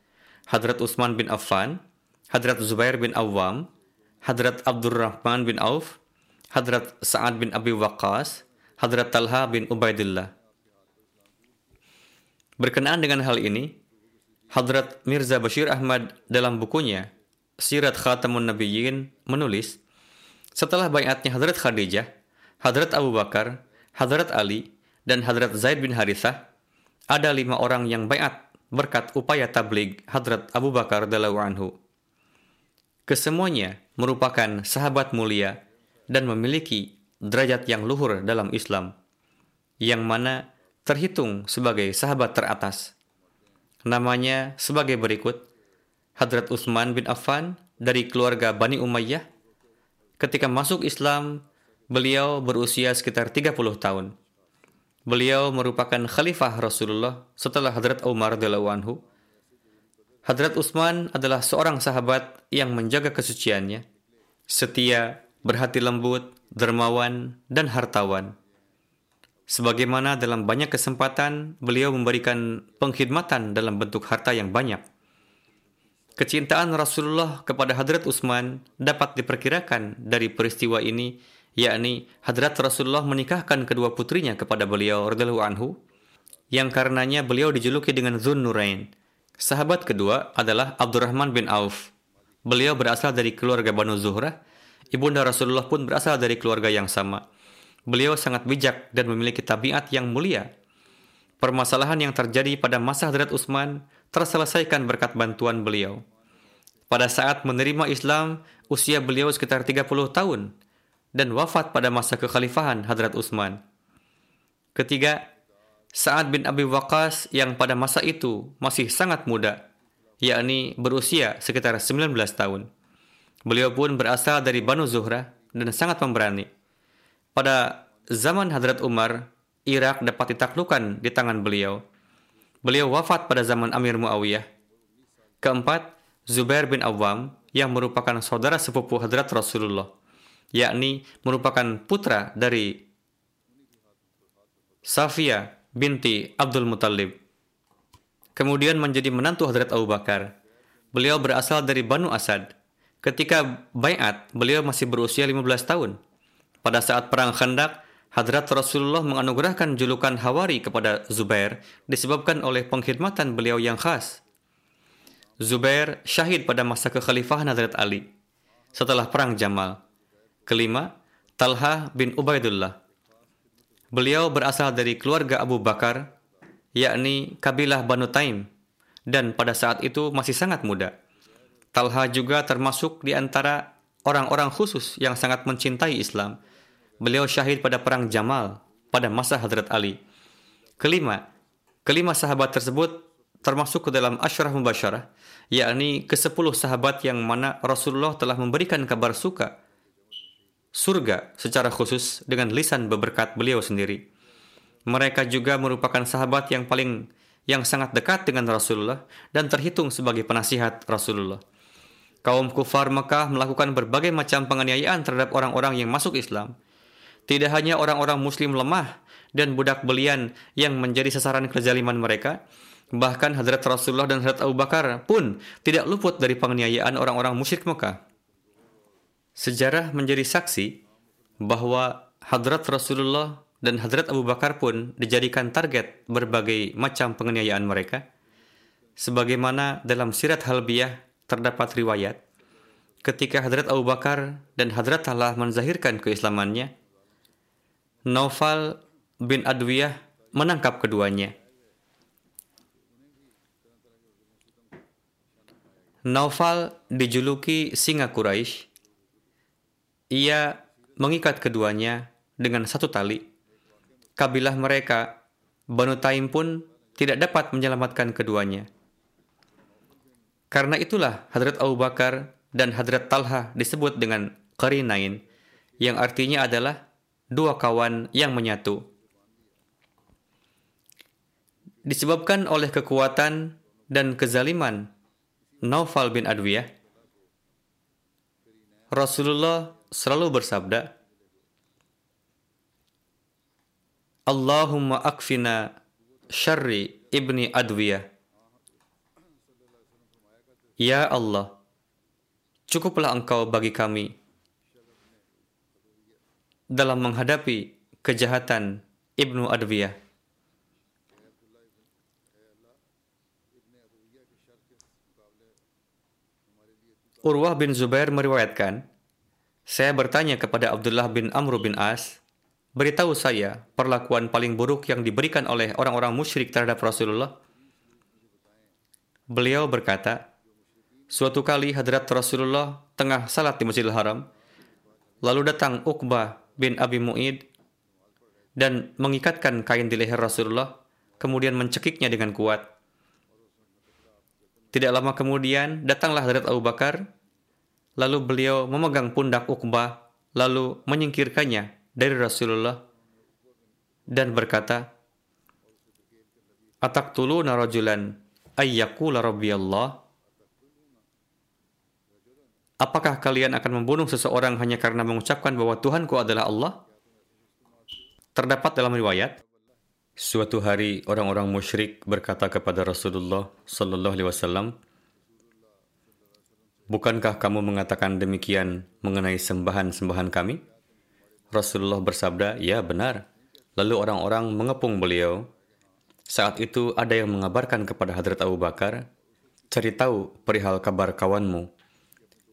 Hadrat Utsman bin Affan, Hadrat Zubair bin Awam, Hadrat Abdurrahman bin Auf, Hadrat Sa'ad bin Abi Waqqas, Hadrat Talha bin Ubaidillah. Berkenaan dengan hal ini, Hadrat Mirza Bashir Ahmad dalam bukunya Sirat Khatamun Nabiyyin menulis, setelah bayatnya Hadrat Khadijah, Hadrat Abu Bakar, Hadrat Ali, dan Hadrat Zaid bin Harithah, ada lima orang yang bayat berkat upaya tabligh Hadrat Abu Bakar dalam anhu. Kesemuanya merupakan sahabat mulia dan memiliki derajat yang luhur dalam Islam, yang mana terhitung sebagai sahabat teratas. Namanya sebagai berikut, Hadrat Utsman bin Affan dari keluarga Bani Umayyah. Ketika masuk Islam, beliau berusia sekitar 30 tahun. Beliau merupakan khalifah Rasulullah setelah Hadrat Umar anhu. Hadrat Utsman adalah seorang sahabat yang menjaga kesuciannya, setia, berhati lembut, dermawan, dan hartawan. Sebagaimana dalam banyak kesempatan beliau memberikan pengkhidmatan dalam bentuk harta yang banyak. Kecintaan Rasulullah kepada Hadrat Utsman dapat diperkirakan dari peristiwa ini, yakni Hadrat Rasulullah menikahkan kedua putrinya kepada beliau radhiyallahu anhu, yang karenanya beliau dijuluki dengan Zun Nurain. Sahabat kedua adalah Abdurrahman bin Auf. Beliau berasal dari keluarga Banu Zuhrah. Ibunda Rasulullah pun berasal dari keluarga yang sama. Beliau sangat bijak dan memiliki tabiat yang mulia. Permasalahan yang terjadi pada masa Hadrat Utsman terselesaikan berkat bantuan beliau. Pada saat menerima Islam, usia beliau sekitar 30 tahun dan wafat pada masa kekhalifahan Hadrat Utsman. Ketiga, Sa'ad bin Abi Waqqas yang pada masa itu masih sangat muda, yakni berusia sekitar 19 tahun. Beliau pun berasal dari Banu Zuhrah dan sangat pemberani. Pada zaman Hadrat Umar, Irak dapat ditaklukkan di tangan beliau. Beliau wafat pada zaman Amir Muawiyah. Keempat, Zubair bin Awam yang merupakan saudara sepupu Hadrat Rasulullah, yakni merupakan putra dari Safia binti Abdul Muttalib. Kemudian menjadi menantu Hadrat Abu Bakar. Beliau berasal dari Banu Asad. Ketika bayat, beliau masih berusia 15 tahun. Pada saat perang Khandak, Hadrat Rasulullah menganugerahkan julukan Hawari kepada Zubair disebabkan oleh pengkhidmatan beliau yang khas. Zubair syahid pada masa kekhalifahan Hadrat Ali setelah perang Jamal. Kelima, Talha bin Ubaidullah. Beliau berasal dari keluarga Abu Bakar, yakni kabilah Banu Taim, dan pada saat itu masih sangat muda. Talha juga termasuk di antara orang-orang khusus yang sangat mencintai Islam Beliau syahid pada perang Jamal pada masa Hadrat Ali. Kelima, kelima sahabat tersebut termasuk ke dalam Ashraf Mubasyarah, yakni ke sepuluh sahabat yang mana Rasulullah telah memberikan kabar suka surga secara khusus dengan lisan beberkat beliau sendiri. Mereka juga merupakan sahabat yang paling yang sangat dekat dengan Rasulullah dan terhitung sebagai penasihat Rasulullah. Kaum kufar Mekah melakukan berbagai macam penganiayaan terhadap orang-orang yang masuk Islam, tidak hanya orang-orang muslim lemah dan budak belian yang menjadi sasaran kezaliman mereka, bahkan Hadrat Rasulullah dan Hadrat Abu Bakar pun tidak luput dari penganiayaan orang-orang musyrik Mekah. Sejarah menjadi saksi bahwa Hadrat Rasulullah dan Hadrat Abu Bakar pun dijadikan target berbagai macam penganiayaan mereka. Sebagaimana dalam sirat halbiyah terdapat riwayat, ketika Hadrat Abu Bakar dan Hadrat Talha menzahirkan keislamannya, Naufal bin Adwiyah menangkap keduanya. Naufal dijuluki singa Quraisy. Ia mengikat keduanya dengan satu tali. Kabilah mereka, Banu Taim pun tidak dapat menyelamatkan keduanya. Karena itulah Hadrat Abu Bakar dan Hadrat Talha disebut dengan Qarinain, yang artinya adalah dua kawan yang menyatu. Disebabkan oleh kekuatan dan kezaliman Naufal bin Adwiyah, Rasulullah selalu bersabda, Allahumma akfina syarri ibni Adwiyah. Ya Allah, cukuplah engkau bagi kami dalam menghadapi kejahatan Ibnu Adwiyah. Urwah bin Zubair meriwayatkan, saya bertanya kepada Abdullah bin Amr bin As, beritahu saya perlakuan paling buruk yang diberikan oleh orang-orang musyrik terhadap Rasulullah. Beliau berkata, suatu kali hadrat Rasulullah tengah salat di Masjidil Haram, lalu datang Uqbah bin Abi Mu'id dan mengikatkan kain di leher Rasulullah, kemudian mencekiknya dengan kuat. Tidak lama kemudian, datanglah Hadrat Abu Bakar Lalu beliau memegang pundak Uqbah, lalu menyingkirkannya dari Rasulullah dan berkata, Ataktuluna rajulan ayyakula rabbi Allah? Apakah kalian akan membunuh seseorang hanya karena mengucapkan bahwa Tuhanku adalah Allah? Terdapat dalam riwayat, suatu hari orang-orang musyrik berkata kepada Rasulullah sallallahu alaihi wasallam, Bukankah kamu mengatakan demikian mengenai sembahan-sembahan kami? Rasulullah bersabda, ya benar. Lalu orang-orang mengepung beliau. Saat itu ada yang mengabarkan kepada Hadrat Abu Bakar, cari tahu perihal kabar kawanmu.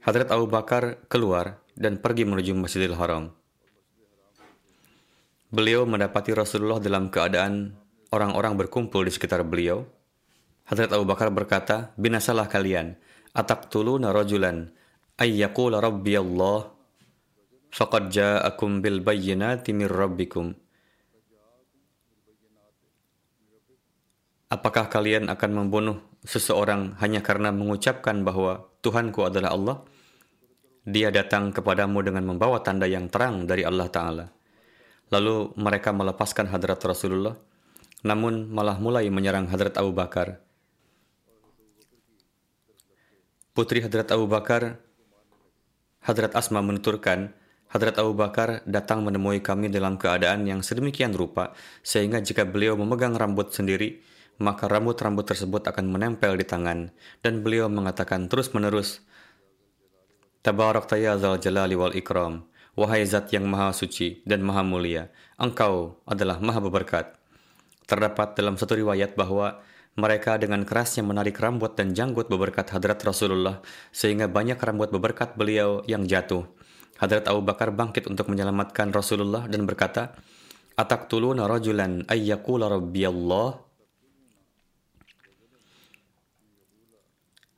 Hadrat Abu Bakar keluar dan pergi menuju Masjidil Haram. Beliau mendapati Rasulullah dalam keadaan orang-orang berkumpul di sekitar beliau. Hadrat Abu Bakar berkata, binasalah kalian ataqtuluna rajulan ay yaqula rabbi Allah faqad ja'akum bil bayyinati min rabbikum Apakah kalian akan membunuh seseorang hanya karena mengucapkan bahwa Tuhanku adalah Allah? Dia datang kepadamu dengan membawa tanda yang terang dari Allah Ta'ala. Lalu mereka melepaskan hadrat Rasulullah, namun malah mulai menyerang hadrat Abu Bakar Putri Hadrat Abu Bakar, Hadrat Asma menuturkan, Hadrat Abu Bakar datang menemui kami dalam keadaan yang sedemikian rupa, sehingga jika beliau memegang rambut sendiri, maka rambut-rambut tersebut akan menempel di tangan, dan beliau mengatakan terus-menerus, Tabarak zal jalali wal ikram, wahai zat yang maha suci dan maha mulia, engkau adalah maha berberkat. Terdapat dalam satu riwayat bahwa mereka dengan kerasnya menarik rambut dan janggut beberkat hadrat Rasulullah sehingga banyak rambut beberkat beliau yang jatuh. Hadrat Abu Bakar bangkit untuk menyelamatkan Rasulullah dan berkata, Ataktuluna rajulan ayyakula rabbi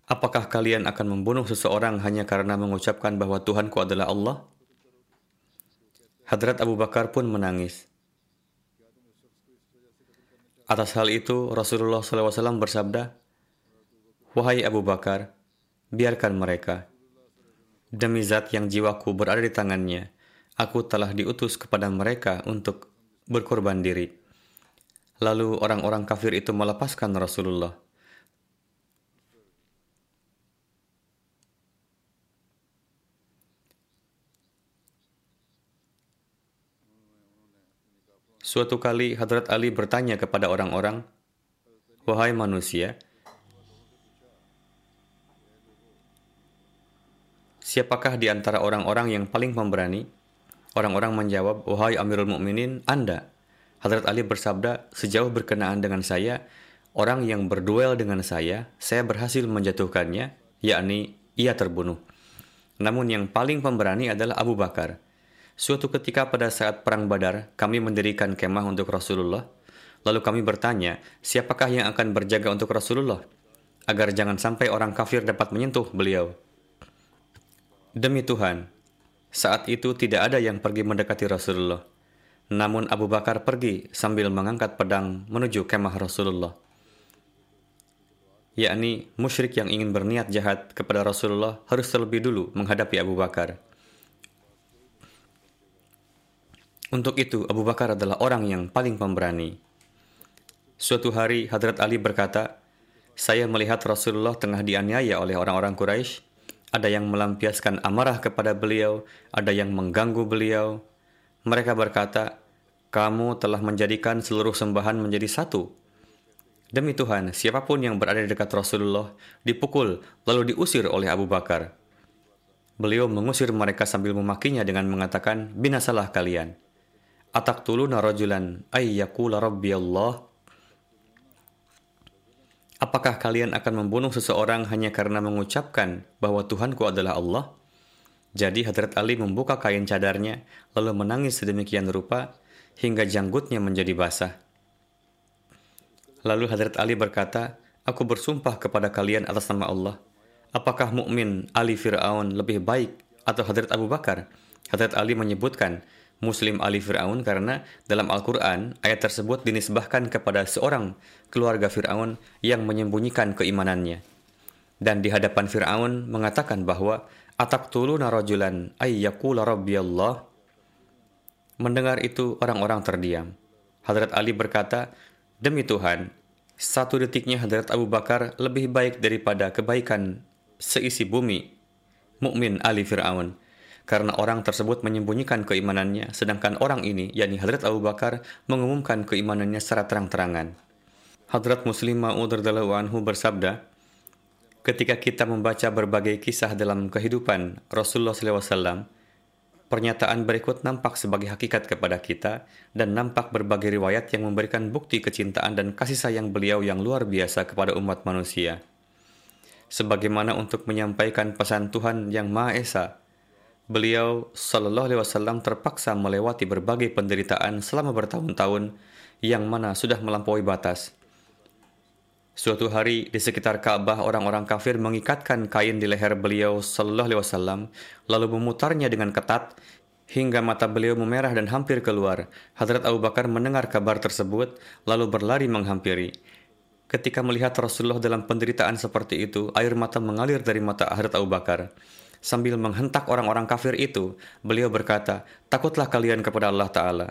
Apakah kalian akan membunuh seseorang hanya karena mengucapkan bahwa Tuhanku adalah Allah? Hadrat Abu Bakar pun menangis. Atas hal itu, Rasulullah SAW bersabda, Wahai Abu Bakar, biarkan mereka. Demi zat yang jiwaku berada di tangannya, aku telah diutus kepada mereka untuk berkorban diri. Lalu orang-orang kafir itu melepaskan Rasulullah. Suatu kali Hadrat Ali bertanya kepada orang-orang, Wahai manusia, siapakah di antara orang-orang yang paling pemberani? Orang-orang menjawab, Wahai Amirul Mukminin, Anda. Hadrat Ali bersabda, sejauh berkenaan dengan saya, orang yang berduel dengan saya, saya berhasil menjatuhkannya, yakni ia terbunuh. Namun yang paling pemberani adalah Abu Bakar. Suatu ketika pada saat Perang Badar, kami mendirikan kemah untuk Rasulullah. Lalu kami bertanya, siapakah yang akan berjaga untuk Rasulullah? Agar jangan sampai orang kafir dapat menyentuh beliau. Demi Tuhan, saat itu tidak ada yang pergi mendekati Rasulullah. Namun Abu Bakar pergi sambil mengangkat pedang menuju kemah Rasulullah. Yakni musyrik yang ingin berniat jahat kepada Rasulullah harus terlebih dulu menghadapi Abu Bakar. Untuk itu Abu Bakar adalah orang yang paling pemberani. Suatu hari Hadrat Ali berkata, saya melihat Rasulullah tengah dianiaya oleh orang-orang Quraisy. Ada yang melampiaskan amarah kepada beliau, ada yang mengganggu beliau, mereka berkata, kamu telah menjadikan seluruh sembahan menjadi satu. Demi Tuhan, siapa pun yang berada di dekat Rasulullah dipukul lalu diusir oleh Abu Bakar. Beliau mengusir mereka sambil memakinya dengan mengatakan, binasalah kalian. Atak tulu narajulan ayyakula rabbi Allah. Apakah kalian akan membunuh seseorang hanya karena mengucapkan bahwa Tuhanku adalah Allah? Jadi Hadrat Ali membuka kain cadarnya, lalu menangis sedemikian rupa hingga janggutnya menjadi basah. Lalu Hadrat Ali berkata, Aku bersumpah kepada kalian atas nama Allah. Apakah mukmin Ali Fir'aun lebih baik atau Hadrat Abu Bakar? Hadrat Ali menyebutkan Muslim Ali Fir'aun karena dalam Al-Quran ayat tersebut dinisbahkan kepada seorang keluarga Fir'aun yang menyembunyikan keimanannya. Dan di hadapan Fir'aun mengatakan bahwa Ataktuluna rajulan ayyakula rabbi Allah. Mendengar itu orang-orang terdiam. Hadrat Ali berkata, Demi Tuhan, satu detiknya Hadrat Abu Bakar lebih baik daripada kebaikan seisi bumi. Mukmin Ali Fir'aun. Karena orang tersebut menyembunyikan keimanannya, sedangkan orang ini, yakni Hadrat Abu Bakar, mengumumkan keimanannya secara terang-terangan. Hadrat Muslim Ma'ud anhu bersabda, ketika kita membaca berbagai kisah dalam kehidupan Rasulullah SAW, pernyataan berikut nampak sebagai hakikat kepada kita dan nampak berbagai riwayat yang memberikan bukti kecintaan dan kasih sayang beliau yang luar biasa kepada umat manusia. Sebagaimana untuk menyampaikan pesan Tuhan yang Maha Esa, beliau Shallallahu Alaihi Wasallam terpaksa melewati berbagai penderitaan selama bertahun-tahun yang mana sudah melampaui batas. Suatu hari di sekitar Ka'bah orang-orang kafir mengikatkan kain di leher beliau sallallahu alaihi wasallam lalu memutarnya dengan ketat hingga mata beliau memerah dan hampir keluar. Hadrat Abu Bakar mendengar kabar tersebut lalu berlari menghampiri. Ketika melihat Rasulullah dalam penderitaan seperti itu, air mata mengalir dari mata Hadrat Abu Bakar. Sambil menghentak orang-orang kafir itu, beliau berkata, "Takutlah kalian kepada Allah Ta'ala."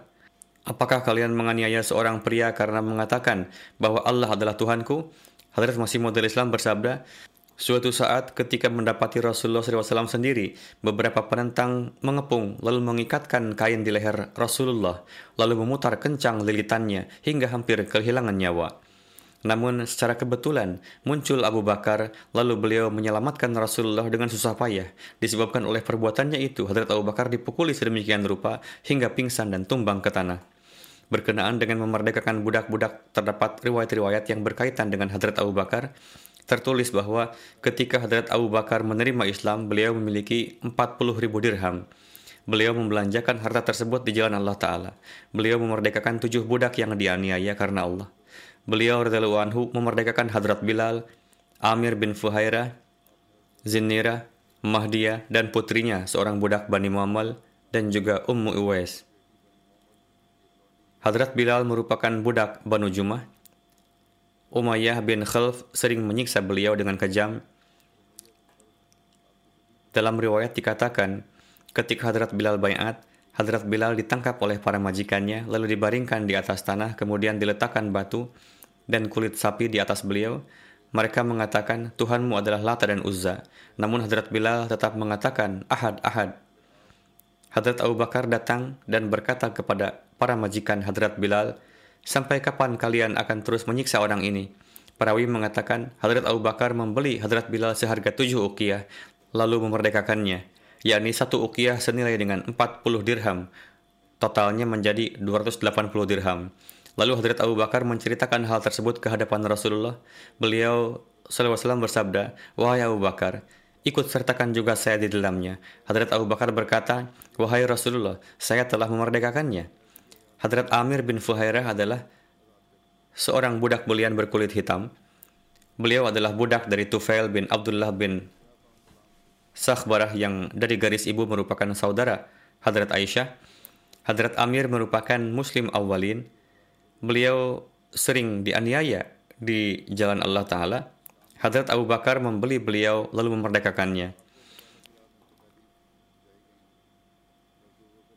Apakah kalian menganiaya seorang pria karena mengatakan bahwa Allah adalah Tuhanku? Hadrat Masih Maud Islam bersabda, Suatu saat ketika mendapati Rasulullah SAW sendiri, beberapa penentang mengepung lalu mengikatkan kain di leher Rasulullah, lalu memutar kencang lilitannya hingga hampir kehilangan nyawa. Namun secara kebetulan muncul Abu Bakar lalu beliau menyelamatkan Rasulullah dengan susah payah. Disebabkan oleh perbuatannya itu, Hadrat Abu Bakar dipukuli sedemikian rupa hingga pingsan dan tumbang ke tanah. Berkenaan dengan memerdekakan budak-budak, terdapat riwayat-riwayat yang berkaitan dengan Hadrat Abu Bakar. Tertulis bahwa ketika Hadrat Abu Bakar menerima Islam, beliau memiliki 40 ribu dirham. Beliau membelanjakan harta tersebut di jalan Allah Ta'ala. Beliau memerdekakan tujuh budak yang dianiaya karena Allah. Beliau radhiyallahu anhu memerdekakan Hadrat Bilal, Amir bin Fuhaira, Zinnira, Mahdiyah, dan putrinya seorang budak Bani Muammal dan juga Ummu Uwais. Hadrat Bilal merupakan budak Banu Jumah. Umayyah bin Khalf sering menyiksa beliau dengan kejam. Dalam riwayat dikatakan, ketika Hadrat Bilal bayat, Hadrat Bilal ditangkap oleh para majikannya, lalu dibaringkan di atas tanah, kemudian diletakkan batu dan kulit sapi di atas beliau. Mereka mengatakan, Tuhanmu adalah Lata dan Uzza. Namun Hadrat Bilal tetap mengatakan, Ahad, Ahad. Hadrat Abu Bakar datang dan berkata kepada para majikan Hadrat Bilal, sampai kapan kalian akan terus menyiksa orang ini? Perawi mengatakan, Hadrat Abu Bakar membeli Hadrat Bilal seharga tujuh ukiyah, lalu memerdekakannya, yakni satu ukiyah senilai dengan 40 dirham. totalnya menjadi 280 dirham. Lalu Hadrat Abu Bakar menceritakan hal tersebut ke hadapan Rasulullah. Beliau SAW bersabda, Wahai Abu Bakar, ikut sertakan juga saya di dalamnya. Hadrat Abu Bakar berkata, Wahai Rasulullah, saya telah memerdekakannya. Hadrat Amir bin Fuhairah adalah seorang budak belian berkulit hitam. Beliau adalah budak dari Tufail bin Abdullah bin Sakhbarah yang dari garis ibu merupakan saudara Hadrat Aisyah. Hadrat Amir merupakan muslim awalin beliau sering dianiaya di jalan Allah Ta'ala, Hadrat Abu Bakar membeli beliau lalu memerdekakannya.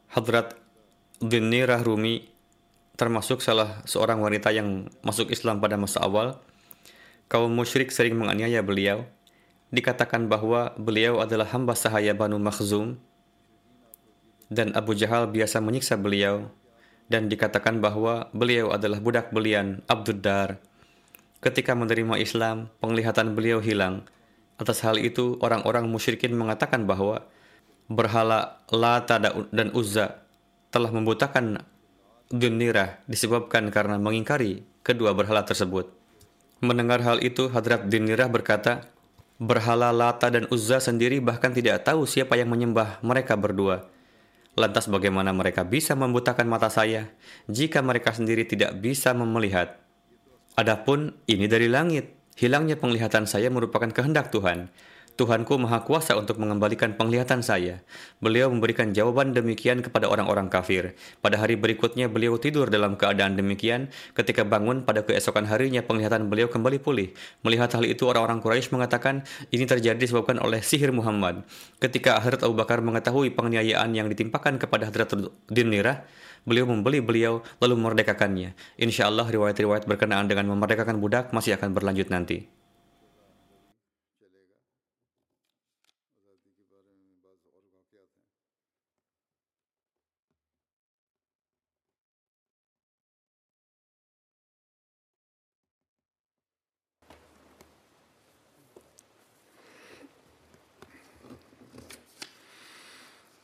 Hadrat Dinirah Rumi termasuk salah seorang wanita yang masuk Islam pada masa awal. Kaum musyrik sering menganiaya beliau. Dikatakan bahwa beliau adalah hamba sahaya Banu Makhzum dan Abu Jahal biasa menyiksa beliau dan dikatakan bahwa beliau adalah budak belian Abduddar. Ketika menerima Islam, penglihatan beliau hilang. Atas hal itu, orang-orang musyrikin mengatakan bahwa berhala Lata dan Uzza telah membutakan Dunirah disebabkan karena mengingkari kedua berhala tersebut. Mendengar hal itu, Hadrat Dunirah berkata, Berhala Lata dan Uzza sendiri bahkan tidak tahu siapa yang menyembah mereka berdua. Lantas bagaimana mereka bisa membutakan mata saya jika mereka sendiri tidak bisa melihat? Adapun ini dari langit, hilangnya penglihatan saya merupakan kehendak Tuhan. Tuhanku maha kuasa untuk mengembalikan penglihatan saya. Beliau memberikan jawaban demikian kepada orang-orang kafir. Pada hari berikutnya beliau tidur dalam keadaan demikian. Ketika bangun pada keesokan harinya penglihatan beliau kembali pulih. Melihat hal itu orang-orang Quraisy mengatakan ini terjadi disebabkan oleh sihir Muhammad. Ketika Hadrat Abu Bakar mengetahui penganiayaan yang ditimpakan kepada Hadrat Dinirah, beliau membeli beliau lalu memerdekakannya. Insya Allah riwayat-riwayat berkenaan dengan memerdekakan budak masih akan berlanjut nanti.